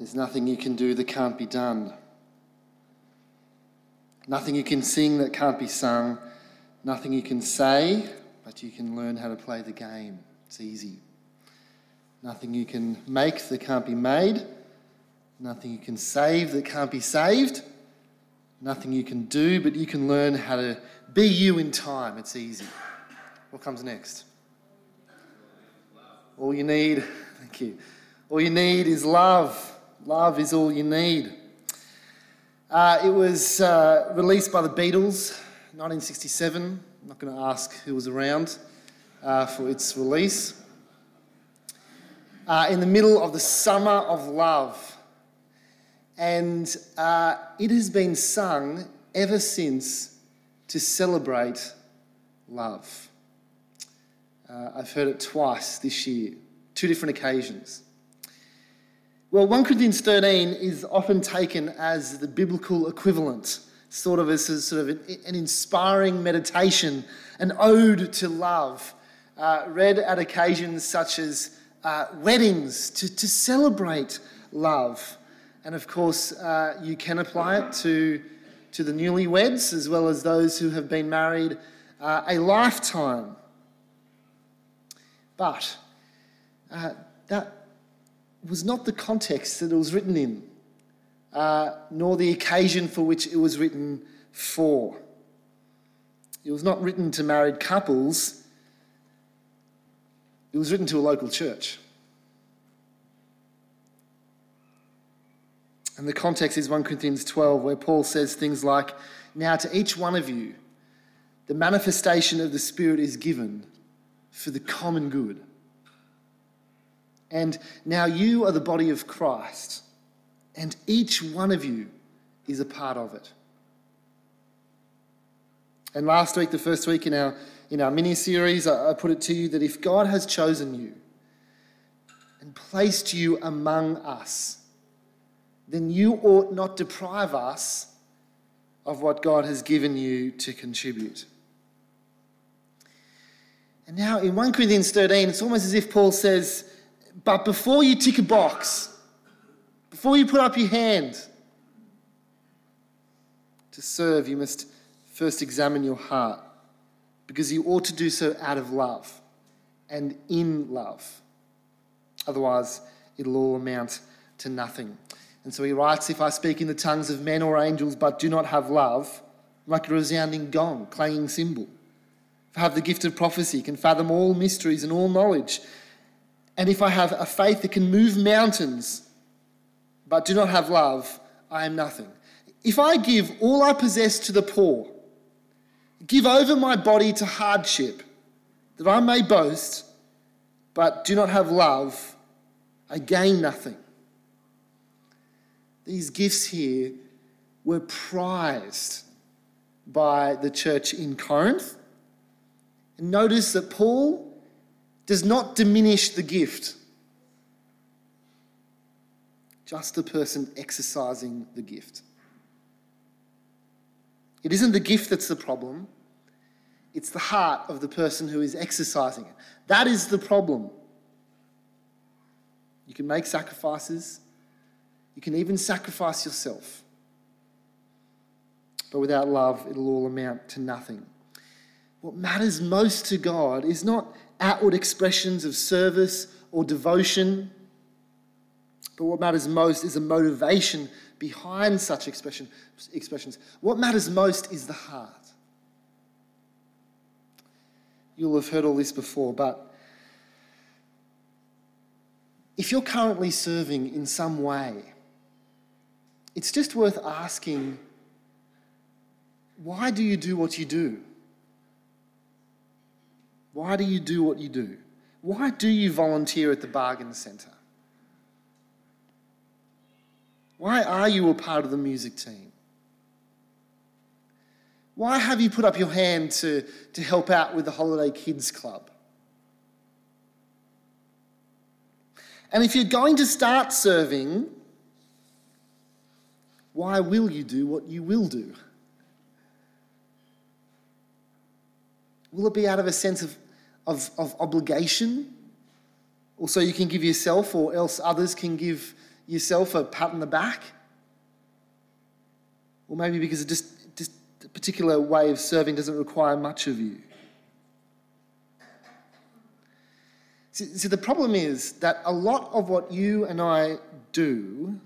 There's nothing you can do that can't be done. Nothing you can sing that can't be sung. Nothing you can say, but you can learn how to play the game. It's easy. Nothing you can make that can't be made. Nothing you can save that can't be saved. Nothing you can do, but you can learn how to be you in time. It's easy. What comes next? All you need, thank you. All you need is love. Love is all you need. Uh, it was uh, released by the Beatles, 1967. I'm not going to ask who was around uh, for its release. Uh, in the middle of the summer of love. And uh, it has been sung ever since to celebrate love. Uh, I've heard it twice this year, two different occasions. Well, 1 Corinthians 13 is often taken as the biblical equivalent, sort of as sort of an, an inspiring meditation, an ode to love, uh, read at occasions such as uh, weddings to, to celebrate love. And of course, uh, you can apply it to, to the newlyweds as well as those who have been married uh, a lifetime. But uh, that was not the context that it was written in, uh, nor the occasion for which it was written for. It was not written to married couples, it was written to a local church. And the context is 1 Corinthians 12, where Paul says things like, Now to each one of you, the manifestation of the Spirit is given for the common good. And now you are the body of Christ, and each one of you is a part of it. And last week, the first week in our, in our mini series, I, I put it to you that if God has chosen you and placed you among us, then you ought not deprive us of what God has given you to contribute. And now in 1 Corinthians 13, it's almost as if Paul says, but before you tick a box, before you put up your hand to serve, you must first examine your heart because you ought to do so out of love and in love. Otherwise, it'll all amount to nothing. And so he writes If I speak in the tongues of men or angels but do not have love, I'm like a resounding gong, clanging cymbal. If I have the gift of prophecy, can fathom all mysteries and all knowledge, and if I have a faith that can move mountains but do not have love, I am nothing. If I give all I possess to the poor, give over my body to hardship, that I may boast, but do not have love, I gain nothing. These gifts here were prized by the church in Corinth. And notice that Paul does not diminish the gift, just the person exercising the gift. It isn't the gift that's the problem, it's the heart of the person who is exercising it. That is the problem. You can make sacrifices, you can even sacrifice yourself. But without love, it'll all amount to nothing. What matters most to God is not outward expressions of service or devotion. But what matters most is the motivation behind such expression, expressions. What matters most is the heart. You'll have heard all this before, but if you're currently serving in some way, it's just worth asking why do you do what you do? Why do you do what you do? Why do you volunteer at the bargain centre? Why are you a part of the music team? Why have you put up your hand to, to help out with the Holiday Kids Club? And if you're going to start serving, why will you do what you will do? Will it be out of a sense of, of, of obligation? Also, you can give yourself, or else others can give yourself a pat on the back? Or maybe because just a particular way of serving doesn't require much of you? See, see, the problem is that a lot of what you and I do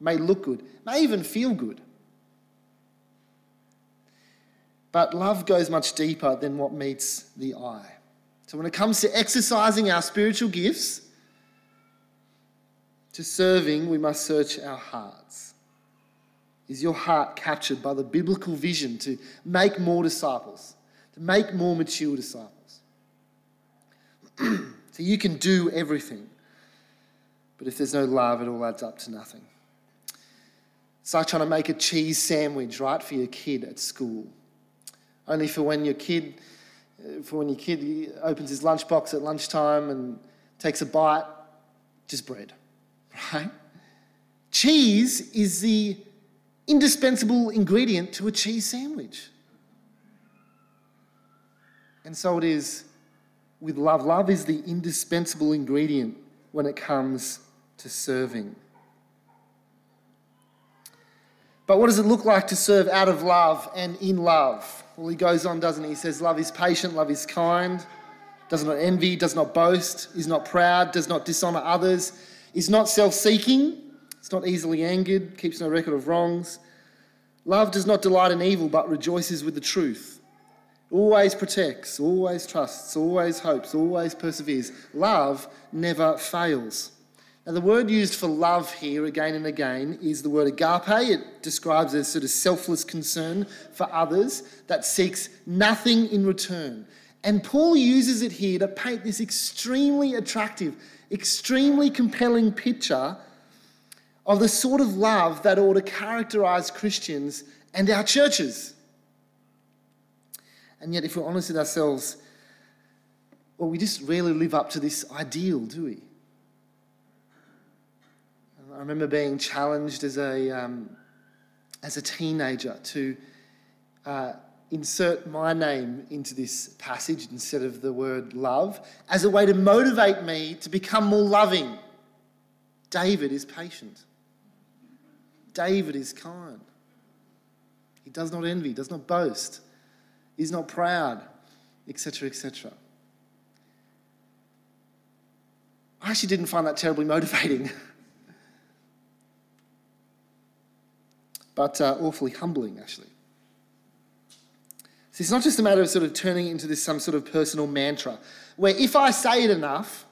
may look good, may even feel good. But love goes much deeper than what meets the eye. So when it comes to exercising our spiritual gifts, to serving, we must search our hearts. Is your heart captured by the biblical vision to make more disciples, to make more mature disciples? so you can do everything, but if there's no love, it all adds up to nothing. It's like trying to make a cheese sandwich, right, for your kid at school. Only for when your kid, for when your kid opens his lunchbox at lunchtime and takes a bite, just bread, right? Cheese is the indispensable ingredient to a cheese sandwich. And so it is with love. Love is the indispensable ingredient when it comes to serving. But what does it look like to serve out of love and in love? Well, he goes on, doesn't he? He says, Love is patient, love is kind, does not envy, does not boast, is not proud, does not dishonor others, is not self seeking, it's not easily angered, keeps no record of wrongs. Love does not delight in evil, but rejoices with the truth. Always protects, always trusts, always hopes, always perseveres. Love never fails. Now, the word used for love here again and again is the word agape. It describes a sort of selfless concern for others that seeks nothing in return. And Paul uses it here to paint this extremely attractive, extremely compelling picture of the sort of love that ought to characterize Christians and our churches. And yet, if we're honest with ourselves, well, we just rarely live up to this ideal, do we? I remember being challenged as a, um, as a teenager to uh, insert my name into this passage instead of the word love as a way to motivate me to become more loving. David is patient. David is kind. He does not envy, does not boast, is not proud, etc., etc. I actually didn't find that terribly motivating. but uh, awfully humbling, actually. So it's not just a matter of sort of turning it into this some sort of personal mantra, where if I say it enough,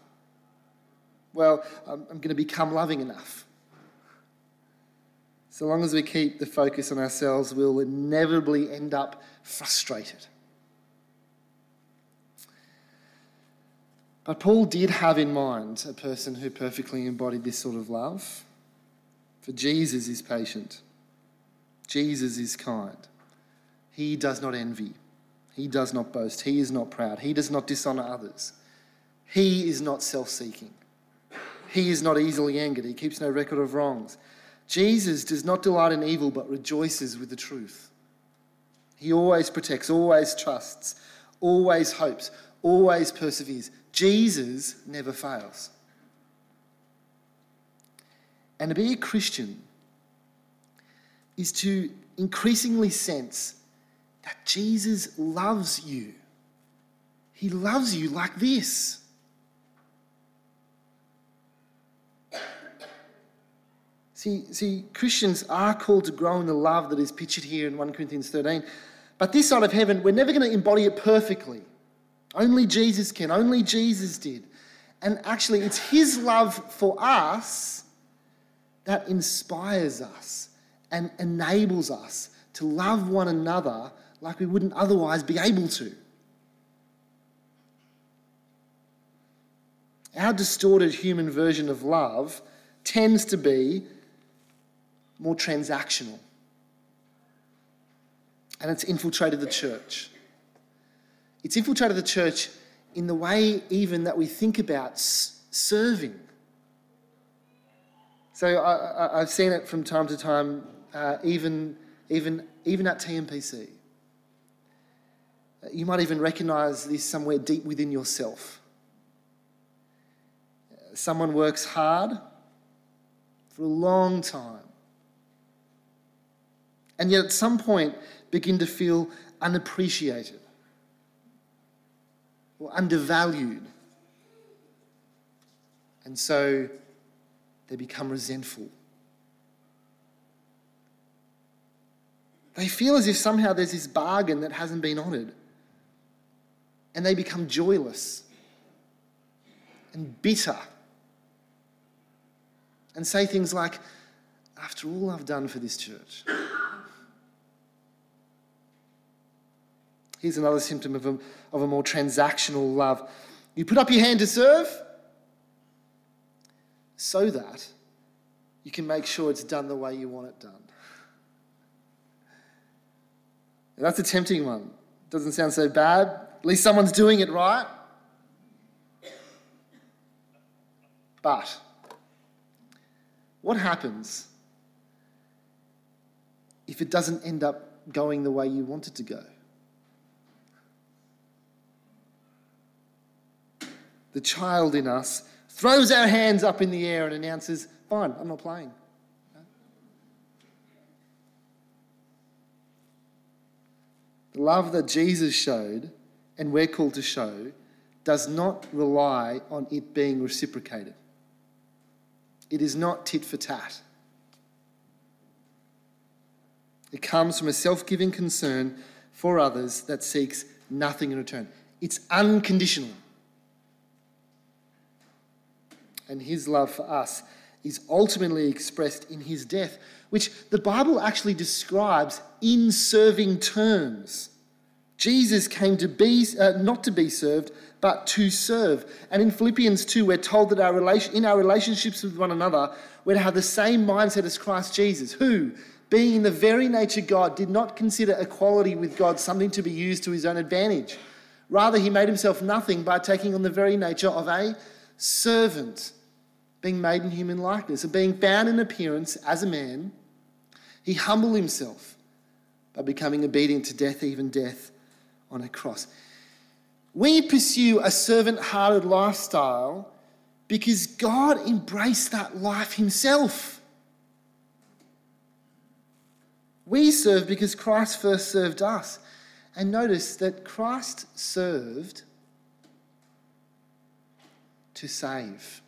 well, I'm, I'm going to become loving enough. So long as we keep the focus on ourselves, we'll inevitably end up frustrated. But Paul did have in mind a person who perfectly embodied this sort of love. For Jesus is patient. Jesus is kind. He does not envy. He does not boast. He is not proud. He does not dishonor others. He is not self seeking. He is not easily angered. He keeps no record of wrongs. Jesus does not delight in evil, but rejoices with the truth. He always protects, always trusts, always hopes, always perseveres. Jesus never fails. And to be a Christian is to increasingly sense that Jesus loves you. He loves you like this. See, see, Christians are called to grow in the love that is pictured here in 1 Corinthians 13. But this side of heaven, we're never going to embody it perfectly. Only Jesus can, only Jesus did. And actually, it's His love for us that inspires us and enables us to love one another like we wouldn't otherwise be able to. Our distorted human version of love tends to be more transactional. And it's infiltrated the church. It's infiltrated the church in the way, even that we think about serving. So I, have seen it from time to time uh, even, even, even at TMPC. You might even recognize this somewhere deep within yourself. Someone works hard for a long time. And yet at some point begin to feel unappreciated or undervalued. And so they become resentful. They feel as if somehow there's this bargain that hasn't been honoured. And they become joyless and bitter and say things like, After all I've done for this church. Here's another symptom of a, of a more transactional love. You put up your hand to serve so that you can make sure it's done the way you want it done. That's a tempting one. Doesn't sound so bad. At least someone's doing it right. But what happens if it doesn't end up going the way you want it to go? The child in us throws our hands up in the air and announces, Fine, I'm not playing. The love that Jesus showed and we're called to show does not rely on it being reciprocated. It is not tit for tat. It comes from a self giving concern for others that seeks nothing in return. It's unconditional. And his love for us is ultimately expressed in his death, which the Bible actually describes in serving terms. Jesus came to be, uh, not to be served, but to serve. And in Philippians 2, we're told that our relation, in our relationships with one another, we're to have the same mindset as Christ Jesus, who, being in the very nature God, did not consider equality with God something to be used to his own advantage. Rather, he made himself nothing by taking on the very nature of a servant, being made in human likeness, and being found in appearance as a man, he humbled himself by becoming obedient to death, even death on a cross. We pursue a servant hearted lifestyle because God embraced that life himself. We serve because Christ first served us. And notice that Christ served to save.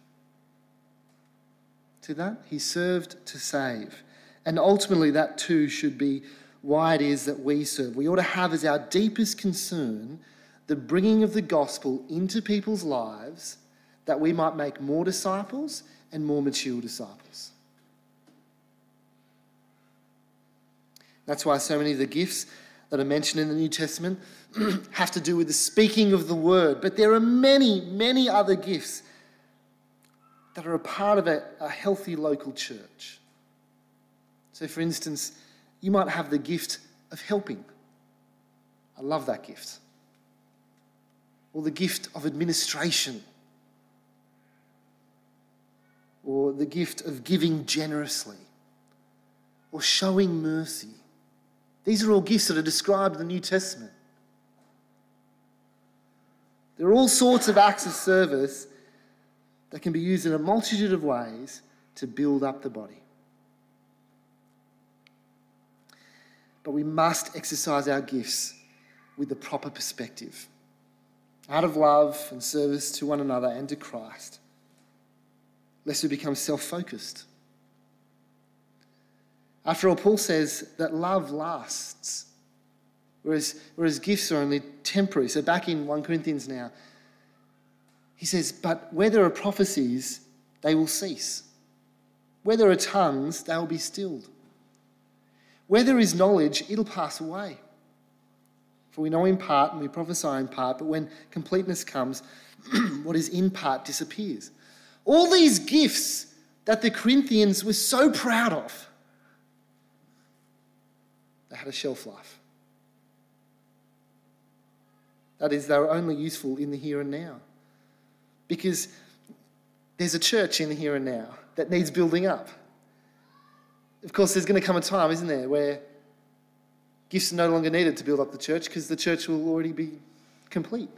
See that? He served to save. And ultimately, that too should be why it is that we serve. We ought to have as our deepest concern the bringing of the gospel into people's lives that we might make more disciples and more mature disciples. That's why so many of the gifts that are mentioned in the New Testament have to do with the speaking of the word. But there are many, many other gifts that are a part of a, a healthy local church. So, for instance, you might have the gift of helping. I love that gift. Or the gift of administration. Or the gift of giving generously. Or showing mercy. These are all gifts that are described in the New Testament. There are all sorts of acts of service that can be used in a multitude of ways to build up the body. But we must exercise our gifts with the proper perspective, out of love and service to one another and to Christ, lest we become self focused. After all, Paul says that love lasts, whereas, whereas gifts are only temporary. So, back in 1 Corinthians now, he says, But where there are prophecies, they will cease. Where there are tongues, they will be stilled. Where there is knowledge, it'll pass away. For we know in part and we prophesy in part, but when completeness comes, what is in part disappears. All these gifts that the Corinthians were so proud of, they had a shelf life. That is, they were only useful in the here and now. Because there's a church in the here and now that needs building up. Of course, there's going to come a time, isn't there, where gifts are no longer needed to build up the church because the church will already be complete.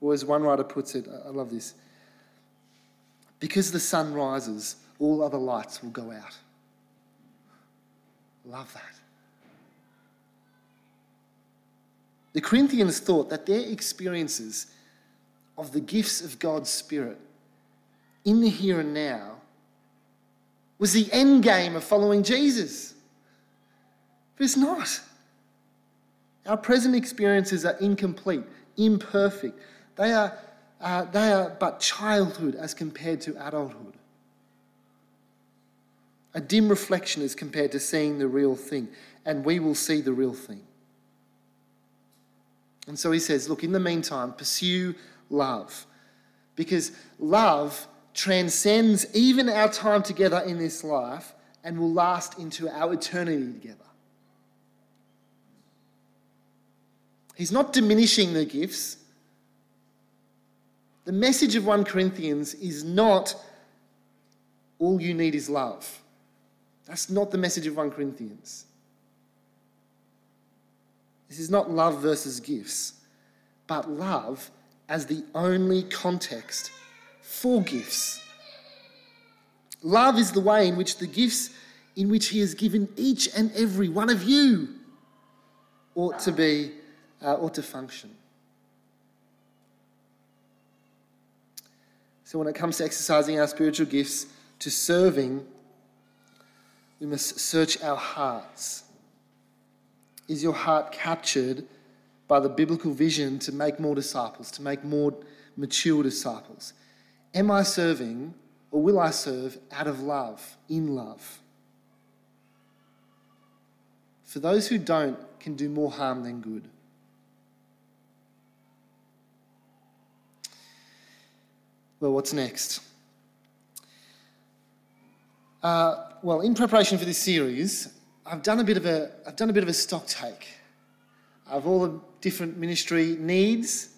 Or as one writer puts it, I love this Because the sun rises, all other lights will go out. Love that. The Corinthians thought that their experiences of the gifts of God's Spirit in the here and now was the end game of following Jesus. But it's not. Our present experiences are incomplete, imperfect. They are, uh, they are but childhood as compared to adulthood. A dim reflection as compared to seeing the real thing, and we will see the real thing. And so he says, Look, in the meantime, pursue love. Because love transcends even our time together in this life and will last into our eternity together. He's not diminishing the gifts. The message of 1 Corinthians is not all you need is love. That's not the message of 1 Corinthians. This is not love versus gifts, but love as the only context for gifts. Love is the way in which the gifts in which He has given each and every one of you ought to be, uh, ought to function. So, when it comes to exercising our spiritual gifts, to serving, we must search our hearts. Is your heart captured by the biblical vision to make more disciples, to make more mature disciples? Am I serving or will I serve out of love, in love? For those who don't can do more harm than good. Well, what's next? Uh, well, in preparation for this series, I've done a bit of a I've done a bit of a stock take of all the different ministry needs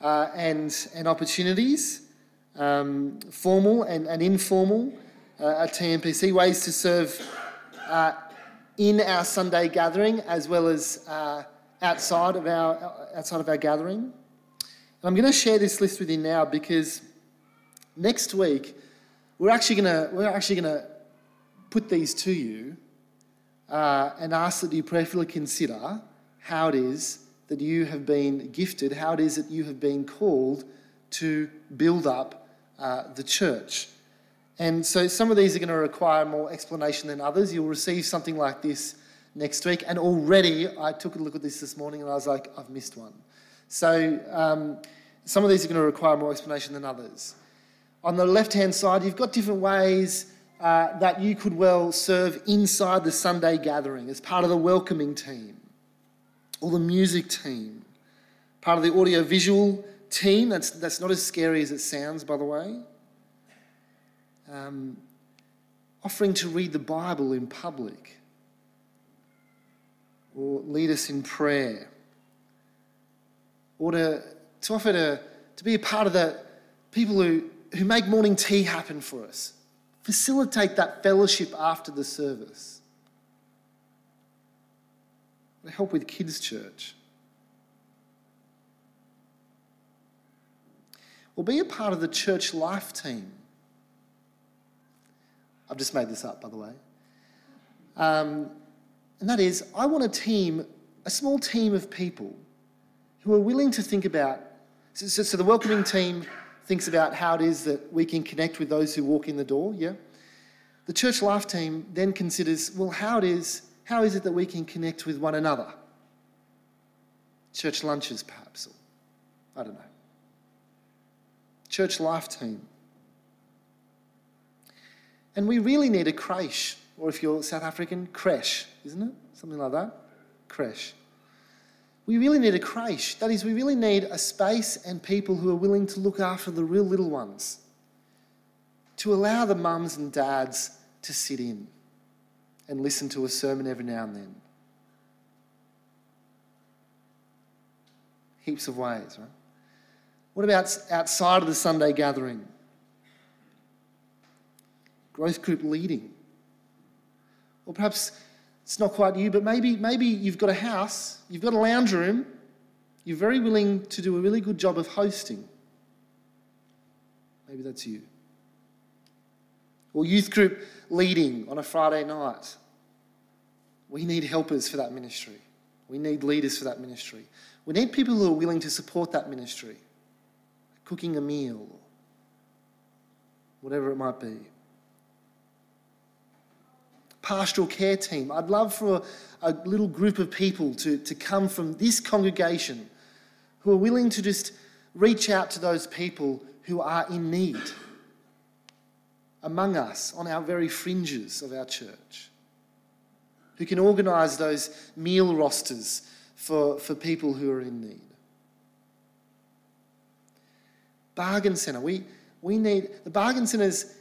uh, and and opportunities um, formal and, and informal uh, at TMPC, ways to serve uh, in our Sunday gathering as well as uh, outside, of our, outside of our gathering. And I'm going to share this list with you now because next week we're actually going to, we're actually going to put these to you uh, and ask that you prayerfully consider how it is that you have been gifted, how it is that you have been called to build up uh, the church. And so some of these are going to require more explanation than others. You'll receive something like this next week. And already I took a look at this this morning and I was like, I've missed one. So um, some of these are going to require more explanation than others. On the left hand side, you've got different ways uh, that you could well serve inside the Sunday gathering as part of the welcoming team or the music team, part of the audio visual team. That's, that's not as scary as it sounds, by the way. Um, offering to read the Bible in public or lead us in prayer or to, to offer to, to be a part of the people who, who make morning tea happen for us. Facilitate that fellowship after the service. Help with kids' church. Or be a part of the church life team. I've just made this up, by the way. Um, and that is, I want a team, a small team of people who are willing to think about. So, so, so the welcoming team thinks about how it is that we can connect with those who walk in the door, yeah? The church life team then considers, well, how it is, how is it that we can connect with one another? Church lunches, perhaps, or I don't know church life team. And we really need a creche, or if you're South African, creche, isn't it? Something like that. Creche. We really need a creche. That is, we really need a space and people who are willing to look after the real little ones, to allow the mums and dads to sit in and listen to a sermon every now and then. Heaps of ways, right? What about outside of the Sunday gathering? Growth group leading. Or perhaps it's not quite you, but maybe, maybe you've got a house, you've got a lounge room, you're very willing to do a really good job of hosting. Maybe that's you. or youth group leading on a Friday night. We need helpers for that ministry. We need leaders for that ministry. We need people who are willing to support that ministry, cooking a meal, whatever it might be. Pastoral care team. I'd love for a little group of people to, to come from this congregation who are willing to just reach out to those people who are in need among us on our very fringes of our church, who can organise those meal rosters for, for people who are in need. Bargain centre. We, we need, the bargain centre is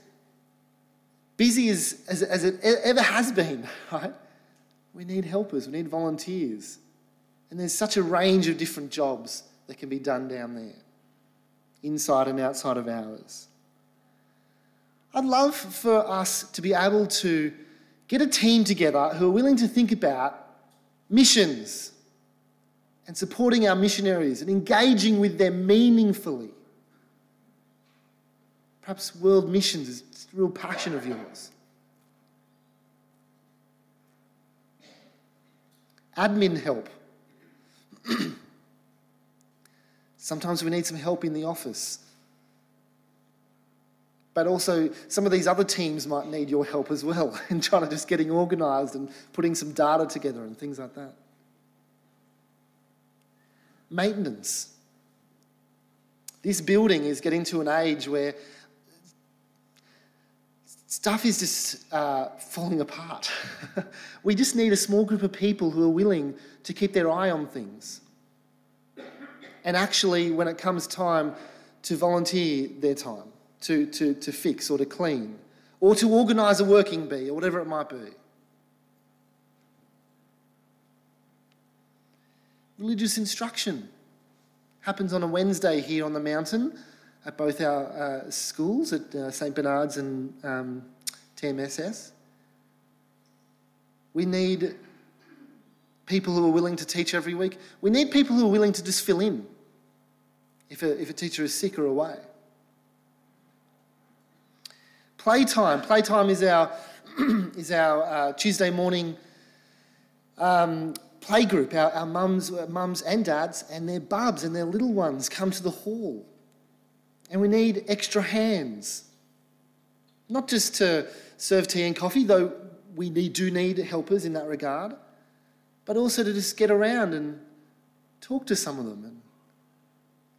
busy as, as, as it ever has been, right? We need helpers, we need volunteers. And there's such a range of different jobs that can be done down there, inside and outside of hours. I'd love for us to be able to get a team together who are willing to think about missions and supporting our missionaries and engaging with them meaningfully. Perhaps world missions is a real passion of yours. Admin help. Sometimes we need some help in the office. But also, some of these other teams might need your help as well in trying to just getting organised and putting some data together and things like that. Maintenance. This building is getting to an age where stuff is just uh, falling apart. we just need a small group of people who are willing to keep their eye on things. And actually, when it comes time to volunteer their time to, to, to fix or to clean, or to organise a working bee, or whatever it might be. Religious instruction happens on a Wednesday here on the mountain at both our uh, schools, at uh, St Bernard's and um, TMSS. We need people who are willing to teach every week. We need people who are willing to just fill in if a, if a teacher is sick or away. Playtime. Playtime is our, is our uh, Tuesday morning um, play group. Our, our mums, mums and dads and their bubs and their little ones come to the hall. And we need extra hands. Not just to serve tea and coffee, though we do need helpers in that regard, but also to just get around and talk to some of them and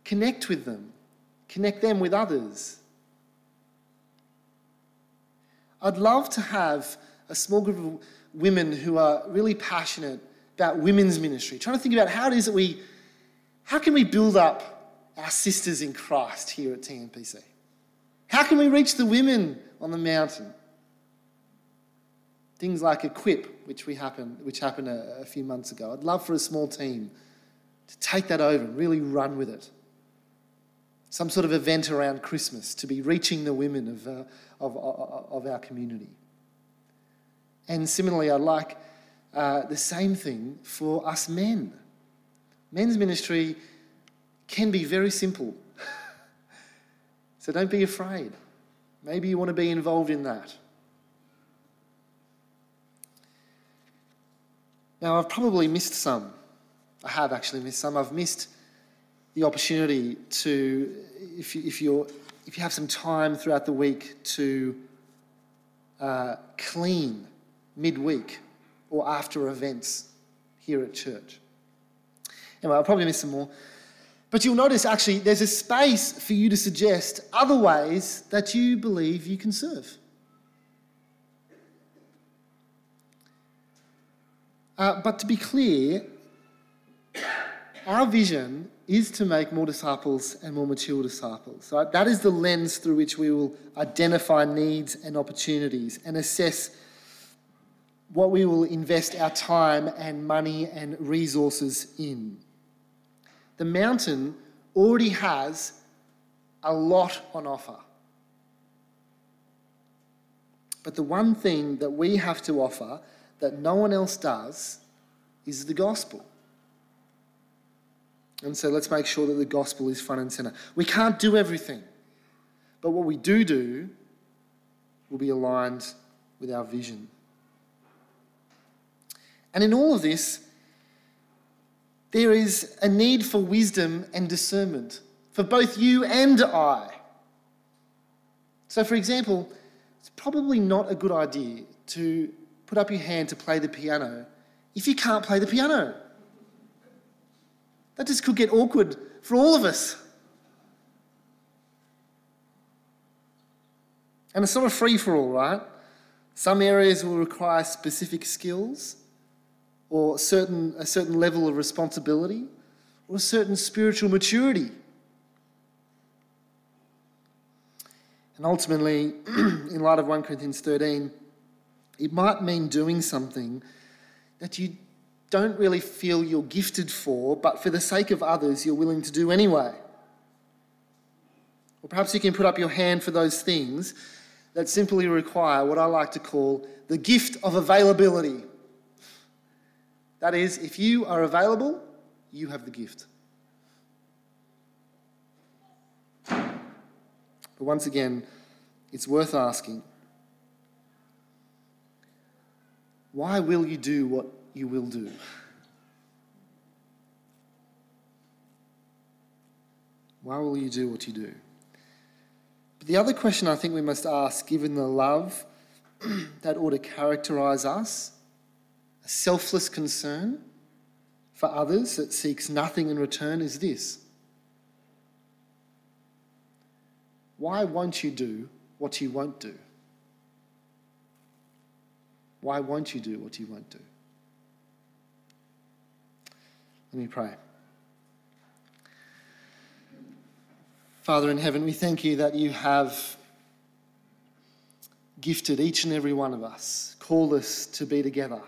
connect with them, connect them with others. I'd love to have a small group of women who are really passionate about women's ministry, trying to think about how it is that we, how can we build up our sisters in Christ here at TMPC? How can we reach the women on the mountain? Things like Equip, which, we happened, which happened a, a few months ago. I'd love for a small team to take that over and really run with it some sort of event around Christmas to be reaching the women of, uh, of, of, our community. And similarly, I'd like uh, the same thing for us men. Men's ministry can be very simple. so don't be afraid. Maybe you want to be involved in that. Now, I've probably missed some. I have actually missed some. I've missed the opportunity to, if you, if, you're, if you have some time throughout the week to uh, clean midweek or after events here at church. Anyway, I'll probably miss some more. But you'll notice actually there's a space for you to suggest other ways that you believe you can serve. Uh, but to be clear, our vision is to make more disciples and more mature disciples. Right? That is the lens through which we will identify needs and opportunities and assess what we will invest our time and money and resources in. The mountain already has a lot on offer. But the one thing that we have to offer that no one else does is the gospel. And so let's make sure that the gospel is front and center. We can't do everything, but what we do do will be aligned with our vision. And in all of this, there is a need for wisdom and discernment for both you and I. So, for example, it's probably not a good idea to put up your hand to play the piano if you can't play the piano. That just could get awkward for all of us. And it's not a free for all, right? Some areas will require specific skills or certain, a certain level of responsibility or a certain spiritual maturity. And ultimately, in light of 1 Corinthians 13, it might mean doing something that you don't really feel you're gifted for, but for the sake of others, you're willing to do anyway. Or perhaps you can put up your hand for those things that simply require what I like to call the gift of availability. That is, if you are available, you have the gift. But once again, it's worth asking why will you do what you will do? Why will you do what you do? But the other question I think we must ask, given the love that ought to characterize us, a selfless concern for others that seeks nothing in return, is this Why won't you do what you won't do? Why won't you do what you won't do? Let me pray. Father in heaven, we thank you that you have gifted each and every one of us, called us to be together,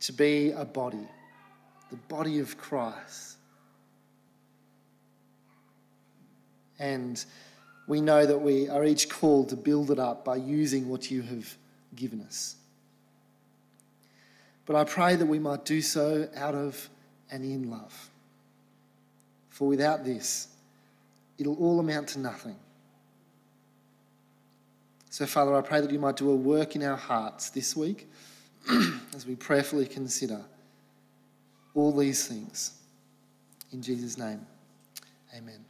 to be a body, the body of Christ. And we know that we are each called to build it up by using what you have given us. But I pray that we might do so out of and in love. For without this, it'll all amount to nothing. So, Father, I pray that you might do a work in our hearts this week as we prayerfully consider all these things. In Jesus' name, amen.